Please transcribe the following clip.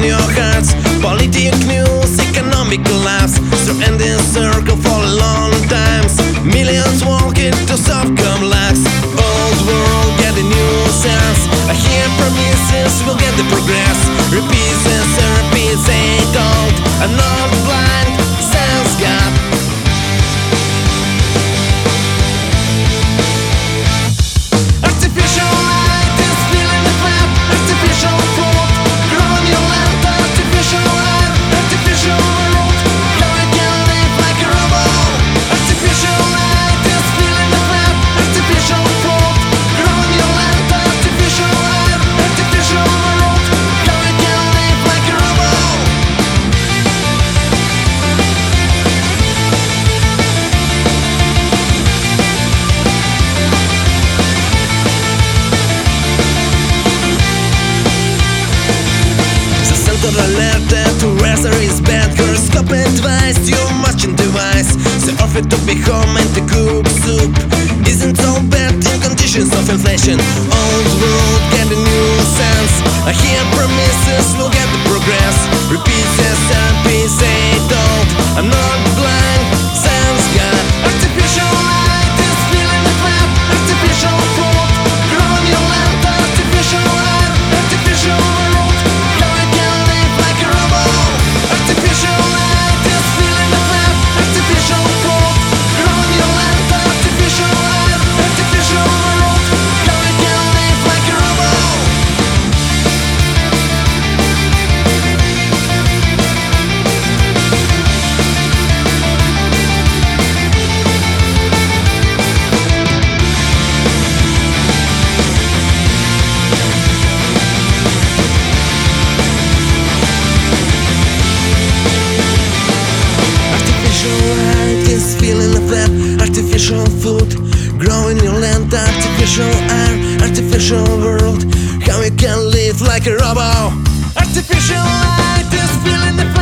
Your hearts, politic news, economic collapse. So ending circle for a long times. Millions walking to self-complex Old world getting new sense. I hear promises we'll get the progress. Repeats The center alert to razor is bad Horoscope advice, too much in device The offer to be home and to cook soup Isn't so bad. In conditions of inflation Old world get a new sense. I hear promises, we'll get the progress. Repeats as they don't. I'm not blind, Artificial food growing your land Artificial air, artificial world. How you can live like a robot Artificial light is filling the